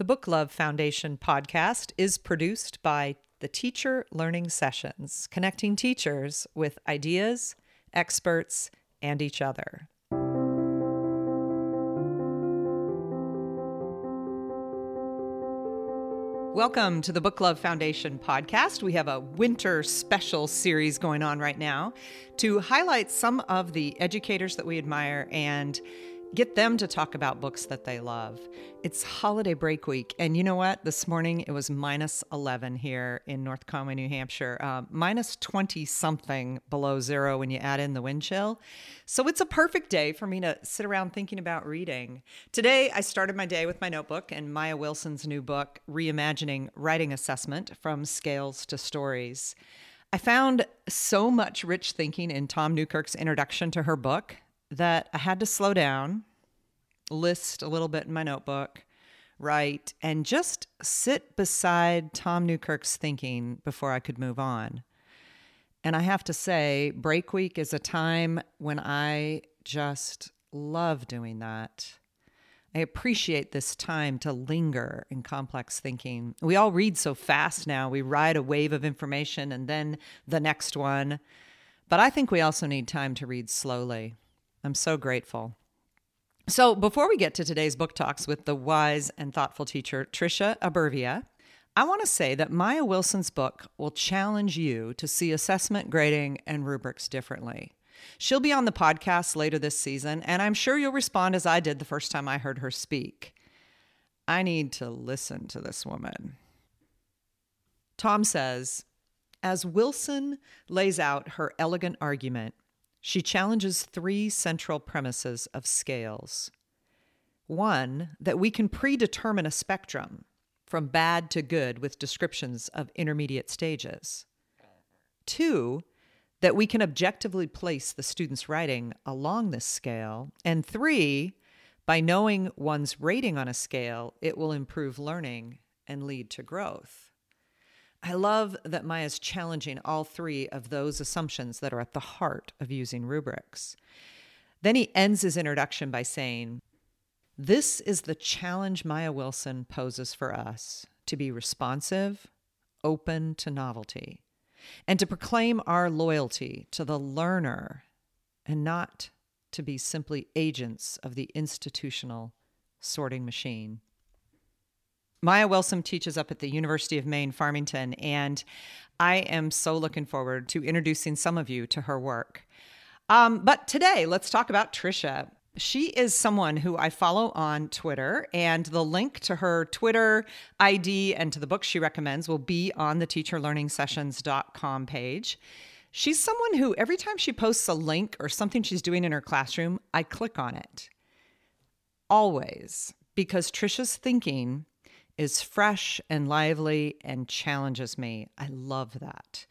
The Book Love Foundation podcast is produced by the Teacher Learning Sessions, connecting teachers with ideas, experts, and each other. Welcome to the Book Love Foundation podcast. We have a winter special series going on right now to highlight some of the educators that we admire and get them to talk about books that they love. It's holiday break week. And you know what? This morning it was minus 11 here in North Conway, New Hampshire, uh, minus 20 something below zero when you add in the wind chill. So it's a perfect day for me to sit around thinking about reading. Today I started my day with my notebook and Maja Wilson's new book, Reimagining Writing Assessment From Scales to Stories. I found so much rich thinking in Tom Newkirk's introduction to her book that I had to slow down, list a little bit in my notebook, write, and just sit beside Tom Newkirk's thinking before I could move on. And I have to say, break week is a time when I just love doing that. I appreciate this time to linger in complex thinking. We all read so fast now. We ride a wave of information and then the next one. But I think we also need time to read slowly. I'm so grateful. So, before we get to today's book talks with the wise and thoughtful teacher, Tricia Ebarvia, I want to say that Maja Wilson's book will challenge you to see assessment, grading, and rubrics differently. She'll be on the podcast later this season, and I'm sure you'll respond as I did the first time I heard her speak. I need to listen to this woman. Tom says, as Wilson lays out her elegant argument, she challenges three central premises of scales. One, that we can predetermine a spectrum from bad to good with descriptions of intermediate stages. Two, that we can objectively place the student's writing along this scale. And three, by knowing one's rating on a scale, it will improve learning and lead to growth. I love that Maja's challenging all three of those assumptions that are at the heart of using rubrics. Then he ends his introduction by saying, This is the challenge Maja Wilson poses for us to be responsive, open to novelty, and to proclaim our loyalty to the learner and not to be simply agents of the institutional sorting machine. Maja Wilson teaches up at the University of Maine, Farmington, and I am so looking forward to introducing some of you to her work. Um, but today, let's talk about Tricia. She is someone who I follow on Twitter, and the link to her Twitter ID and to the book she recommends will be on the teacherlearningsessions.com page. She's someone who, every time she posts a link or something she's doing in her classroom, I click on it. Always, because Tricia's thinking is fresh and lively and challenges me. I love that.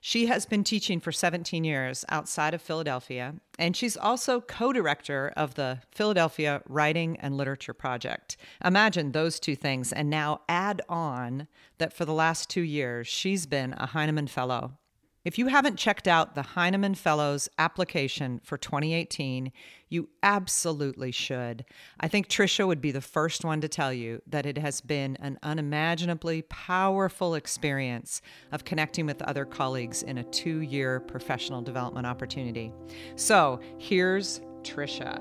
She has been teaching for 17 years outside of Philadelphia, and she's also co director of the Philadelphia Writing and Literature Project. Imagine those two things, and now add on that for the last two years, she's been a Heinemann Fellow if you haven't checked out the Heinemann Fellows application for 2018, you absolutely should. I think Tricia would be the first one to tell you that it has been an unimaginably powerful experience of connecting with other colleagues in a two year professional development opportunity. So here's Tricia.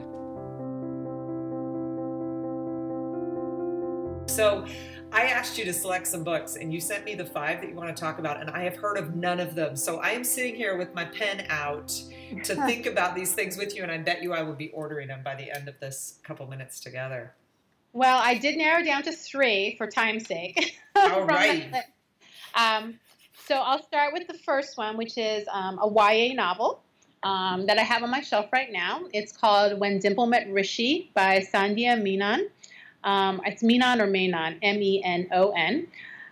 So, I asked you to select some books and you sent me the five that you want to talk about, and I have heard of none of them. So I am sitting here with my pen out to think about these things with you, and I bet you I will be ordering them by the end of this couple minutes together. Well, I did narrow down to three for time's sake. All right. Um, so I'll start with the first one, which is um, a YA novel. Um, that I have on my shelf right now. It's called When Dimple Met Rishi by Sandhya Menon. Um, it's Menon or Menon, M E N O N.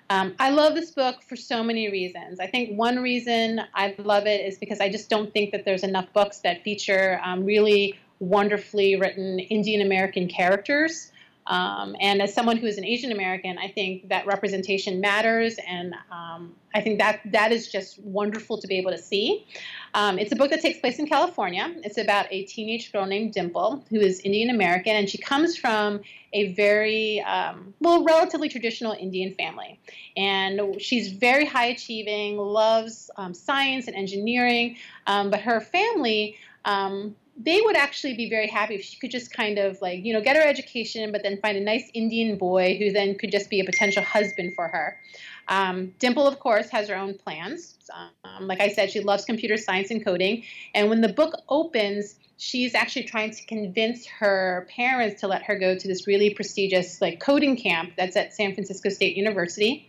Um, I love this book for so many reasons. I think one reason I love it is because I just don't think that there's enough books that feature um, really wonderfully written Indian American characters. Um, and as someone who is an Asian American, I think that representation matters, and um, I think that that is just wonderful to be able to see. Um, it's a book that takes place in California. It's about a teenage girl named Dimple who is Indian American, and she comes from a very, um, well, relatively traditional Indian family. And she's very high achieving, loves um, science and engineering, um, but her family um, they would actually be very happy if she could just kind of like you know get her education but then find a nice indian boy who then could just be a potential husband for her. Um, dimple of course has her own plans. Um, like i said she loves computer science and coding. And when the book opens she's actually trying to convince her parents to let her go to this really prestigious like coding camp that's at san francisco state university.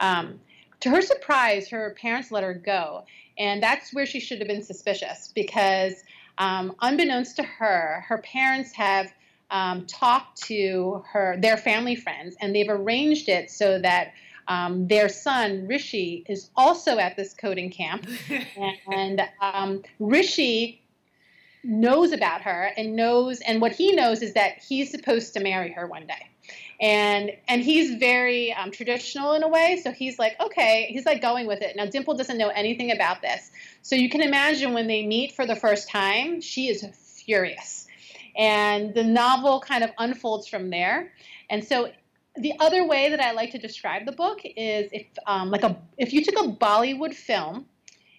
Um, to her surprise her parents let her go. And that's where she should have been suspicious because um, unbeknownst to her, her parents have um, talked to her their family friends, and they've arranged it so that um, their son Rishi is also at this coding camp, and um, Rishi knows about her and knows, and what he knows is that he's supposed to marry her one day and and he's very um, traditional in a way. So he's like okay he's like going with it. Now dimple doesn't know anything about this. So you can imagine when they meet for the first time she is furious. And the novel kind of unfolds from there. And so the other way that i like to describe the book is if um, like a if you took a bollywood film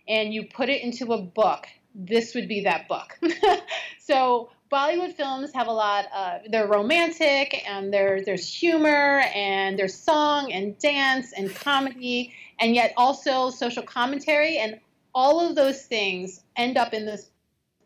and you put it into a book this would be that book. So Bollywood films have a lot of they're romantic and there there's humor and there's song and dance and comedy and yet also social commentary and all of those things end up in this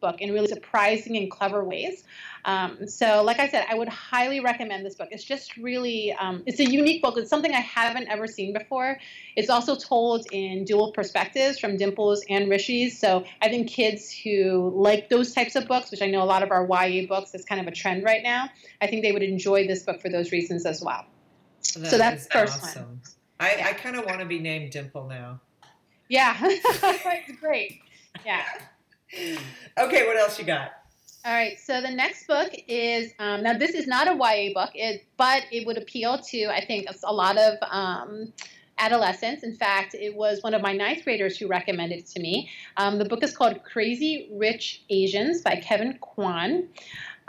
book in really surprising and clever ways. Um, so, like I said, I would highly recommend this book. It's just really, um, it's a unique book. It's something I haven't ever seen before. It's also told in dual perspectives from Dimples and Rishi's. So, I think kids who like those types of books, which I know a lot of our YA books is kind of a trend right now, I think they would enjoy this book for those reasons as well. That so that's first awesome. one. I, yeah. I kind of want to be named Dimple now. Yeah, it's great. Yeah. Okay, what else you got? All right, so the next book is um, now this is not a YA book, it, but it would appeal to I think a lot of um, adolescents. In fact, it was one of my ninth graders who recommended it to me. Um, the book is called Crazy Rich Asians by Kevin Kwan.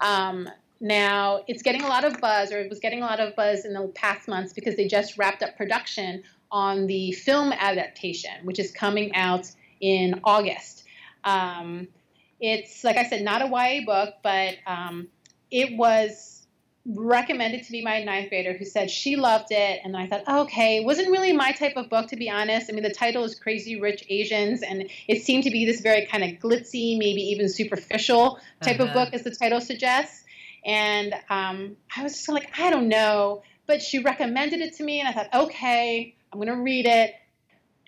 Um, now, it's getting a lot of buzz, or it was getting a lot of buzz in the past months because they just wrapped up production on the film adaptation, which is coming out in August. Um, it's like I said, not a YA book, but um, it was recommended to me by a ninth grader who said she loved it. And i thought oh, okay it wasn't really my type of book to be honest. I mean the title is crazy rich asians and it seemed to be this very kind of glitzy maybe even superficial type uh-huh. of book as the title suggests. And um, i was just like i don't know. But she recommended it to me and i thought okay i'm going to read it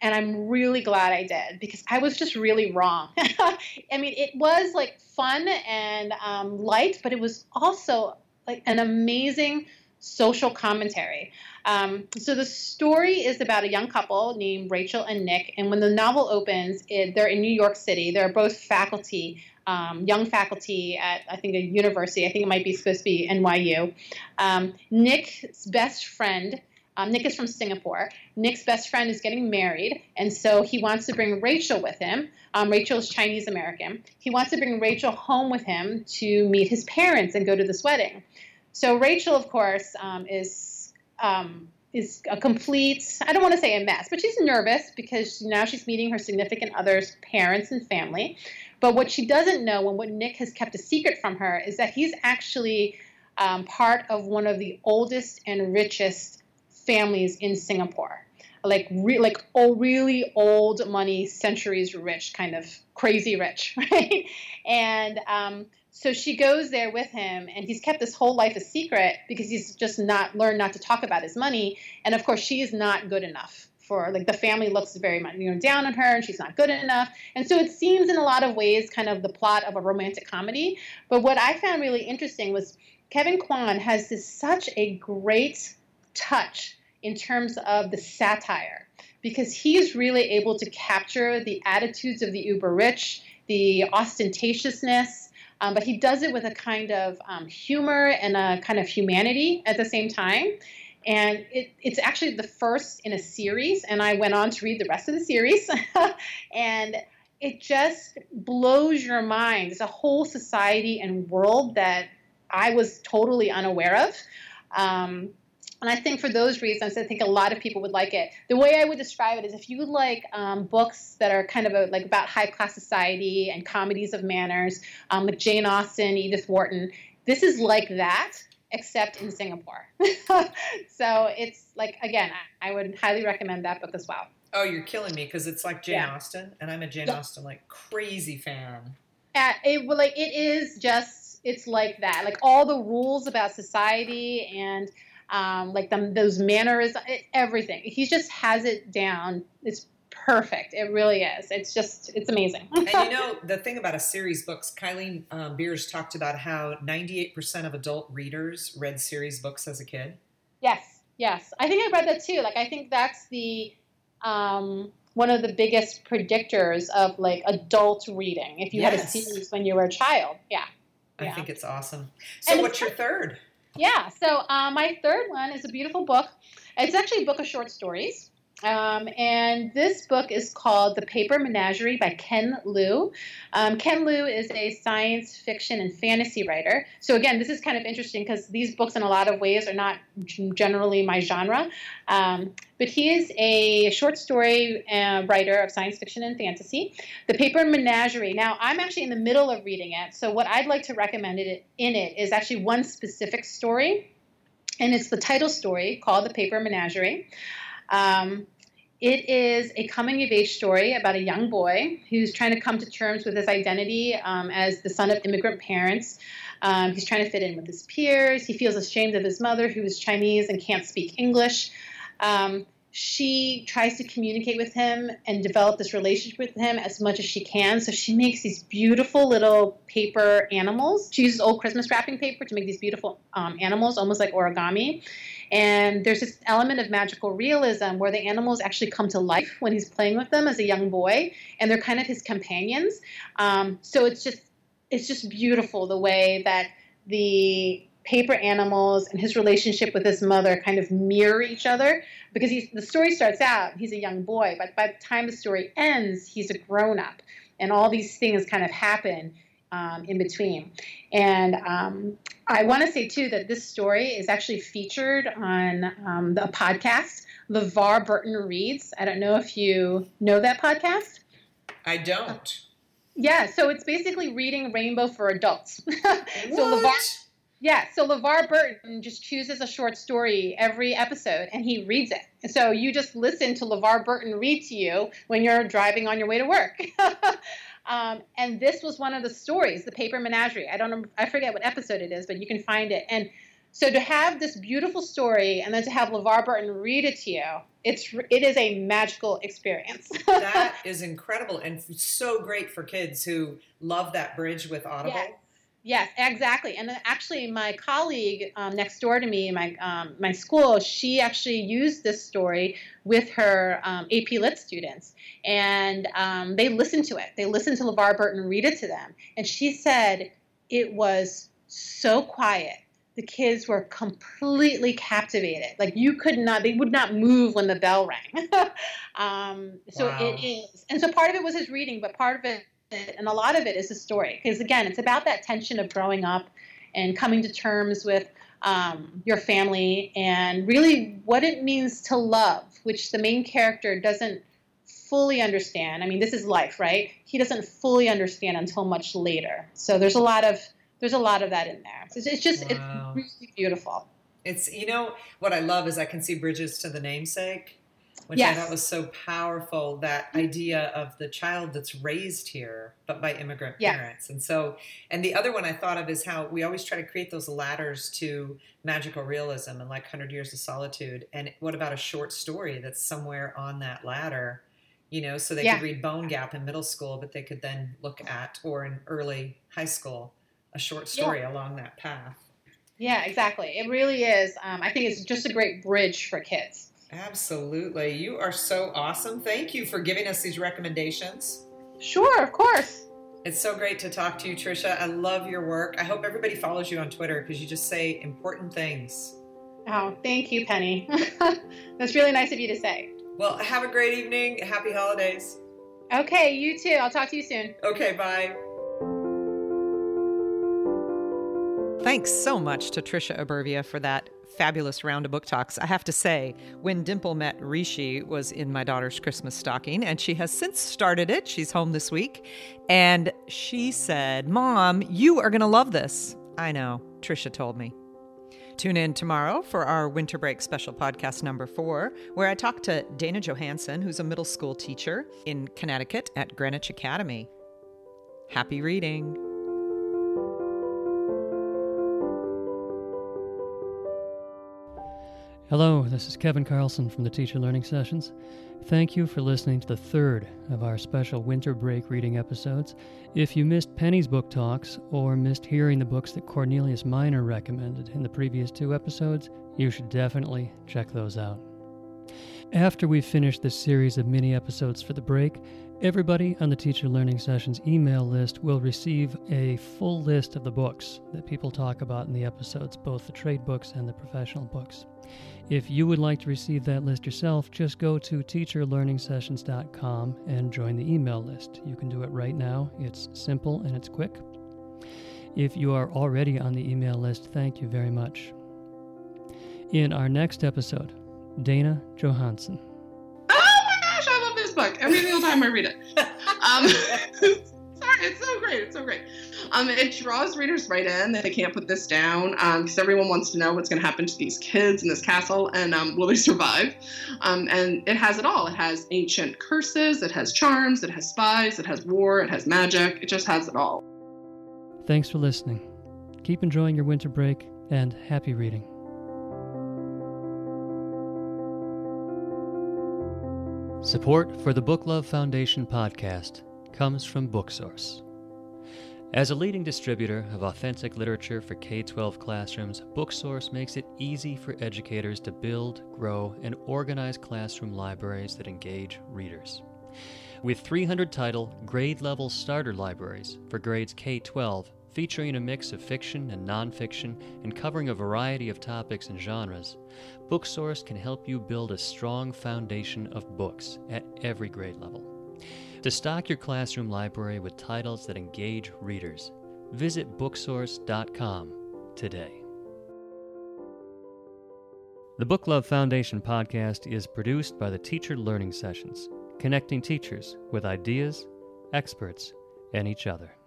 and I'm really glad I did because I was just really wrong. I mean, it was like fun and um, light, but it was also like an amazing social commentary. Um, so the story is about a young couple named Rachel and Nick, and when the novel opens, it, they're in New York City. They're both faculty, um, young faculty at I think a university. I think it might be supposed to be NYU. Um, Nick's best friend um, Nick is from Singapore. Nick's best friend is getting married, and so he wants to bring Rachel with him. Um, Rachel is Chinese American. He wants to bring Rachel home with him to meet his parents and go to this wedding. So Rachel, of course, um, is um, is a complete I don't want to say a mess, but she's nervous because now she's meeting her significant other's parents and family. But what she doesn't know, and what Nick has kept a secret from her, is that he's actually um, part of one of the oldest and richest families in Singapore, like re- like oh, really old money, centuries rich, kind of crazy rich, right? And um, so she goes there with him, and he's kept this whole life a secret because he's just not learned not to talk about his money. And of course, she is not good enough for like the family looks very much you know down on her, and she's not good enough. And so it seems in a lot of ways kind of the plot of a romantic comedy. But what I found really interesting was Kevin Kwan has this such a great touch in terms of the satire because he's really able to capture the attitudes of the uber rich, the ostentatiousness, Um, but he does it with a kind of um, humor and a kind of humanity at the same time. And it, it's actually the first in a series, and I went on to read the rest of the series. and it just blows your mind. It's a whole society and world that I was totally unaware of. Um, and I think for those reasons, I think a lot of people would like it. The way I would describe it is if you like um, books that are kind of a, like about high class society and comedies of manners, um, like Jane Austen, Edith Wharton, this is like that, except in Singapore. so it's like, again, I, I, would highly recommend that book as well. Oh, you're killing me because it's like Jane yeah. Austen, and I'm a Jane yeah. Austen like crazy fan. Uh, it like it is just it's like that, like all the rules about society and um, like them those manners, everything. He just has it down. It's perfect. It really is. It's just it's amazing. and you know the thing about a series books, Kylene um, Beers talked about how 98% of adult readers read series books as a kid. Yes, yes. I think I read that too. Like I think that's the um, one of the biggest predictors of like adult reading. If you yes. had a series when you were a child, yeah. I yeah. think it's awesome. So, and what's your third? Yeah. So uh, my third one is a beautiful book. It's actually a book of short stories. Um, and this book is called The Paper Menagerie by Ken Liu. Um, Ken Liu is a science fiction and fantasy writer. So, again, this is kind of interesting because these books, in a lot of ways, are not generally my genre. Um, but he is a short story uh, writer of science fiction and fantasy. The Paper Menagerie. Now, I'm actually in the middle of reading it. So, what I'd like to recommend it, in it is actually one specific story. And it's the title story called The Paper Menagerie. Um, it is a coming of age story about a young boy who's trying to come to terms with his identity um, as the son of immigrant parents. Um, he's trying to fit in with his peers. He feels ashamed of his mother, who is Chinese and can't speak English. Um, she tries to communicate with him and develop this relationship with him as much as she can. So she makes these beautiful little paper animals. She uses old Christmas wrapping paper to make these beautiful um, animals, almost like origami. And there's this element of magical realism where the animals actually come to life when he's playing with them as a young boy, and they're kind of his companions. Um, so it's just it's just beautiful the way that the paper animals and his relationship with his mother kind of mirror each other because he's, the story starts out he's a young boy but by the time the story ends he's a grown up and all these things kind of happen um, in between and um, I want to say too that this story is actually featured on um, the podcast, LeVar Burton Reads. I don't know if you know that podcast. I don't. Yeah, so it's basically reading Rainbow for adults. so LeVar, yeah, so LeVar Burton just chooses a short story every episode and he reads it. So you just listen to LeVar Burton read to you when you're driving on your way to work. Um, and this was one of the stories, the paper menagerie. I don't I forget what episode it is, but you can find it. And so to have this beautiful story and then to have LeVar Burton read it to you, it's it is a magical experience. that is incredible and so great for kids who love that bridge with Audible. Yes. Yes, exactly. And actually, my colleague um, next door to me, my um, my school, she actually used this story with her um, AP Lit students, and um, they listened to it. They listened to LeVar Burton read it to them, and she said it was so quiet. The kids were completely captivated. Like you could not, they would not move when the bell rang. Um, so wow. it is, and so part of it was his reading, but part of it and a lot of it is a story because again it's about that tension of growing up and coming to terms with um, your family and really what it means to love which the main character doesn't fully understand. I mean this is life right? He doesn't fully understand until much later. So there's a lot of there's a lot of that in there. So it's just wow. it's really beautiful. It's you know what i love is i can see bridges to the namesake which yes. I thought was so powerful. That idea of the child that's raised here, but by immigrant parents. And so, and the other one I thought of is how we always try to create those ladders to magical realism and like 100 Years of Solitude. And what about a short story that's somewhere on that ladder? You know, so they yeah. could read Bone Gap in middle school, but they could then look at, or in early high school, a short story yeah. along that path. Yeah, exactly. It really is. Um, I think it's just a great bridge for kids. Absolutely. You are so awesome. Thank you for giving us these recommendations. Sure, of course. It's so great to talk to you, Tricia. I love your work. I hope everybody follows you on Twitter because you just say important things. Oh, thank you, Penny. That's really nice of you to say. Well, have a great evening. Happy holidays. Okay, you too. I'll talk to you soon. Okay, bye. Thanks so much to Tricia Ebarvia for that fabulous round of book talks. I have to say, when Dimple met Rishi was in my daughter's Christmas stocking, and she has since started it. She's home this week. And she said, Mom, you are going to love this. I know, Tricia told me. Tune in tomorrow for our winter break special podcast number four, where I talk to Dana Johansen, who's a middle school teacher in Connecticut at Greenwich Academy. Happy reading. Hello, this is Kevin Carlson from the Teacher Learning Sessions. Thank you for listening to the third of our special winter break reading episodes. If you missed Penny's book talks or missed hearing the books that Cornelius Minor recommended in the previous two episodes, you should definitely check those out. After we finish this series of mini episodes for the break, everybody on the Teacher Learning Sessions email list will receive a full list of the books that people talk about in the episodes, both the trade books and the professional books. If you would like to receive that list yourself, just go to teacherlearningsessions.com and join the email list. You can do it right now. It's simple and it's quick. If you are already on the email list, thank you very much. In our next episode, Dana Johansen. Oh my gosh, I love this book. Every single time I read it. Um, sorry, it's so great. It's so great. Um, it draws readers right in. That they can't put this down because um, everyone wants to know what's going to happen to these kids in this castle and um, will they survive? Um, and it has it all. It has ancient curses, it has charms, it has spies, it has war, it has magic. It just has it all. Thanks for listening. Keep enjoying your winter break and happy reading. Support for the Book Love Foundation podcast comes from Booksource. As a leading distributor of authentic literature for K 12 classrooms, Booksource makes it easy for educators to build, grow, and organize classroom libraries that engage readers. With 300 title, grade level starter libraries for grades K 12, featuring a mix of fiction and nonfiction and covering a variety of topics and genres, Booksource can help you build a strong foundation of books at every grade level. To stock your classroom library with titles that engage readers, visit booksource.com today. The Book Love Foundation podcast is produced by the Teacher Learning Sessions, connecting teachers with ideas, experts, and each other.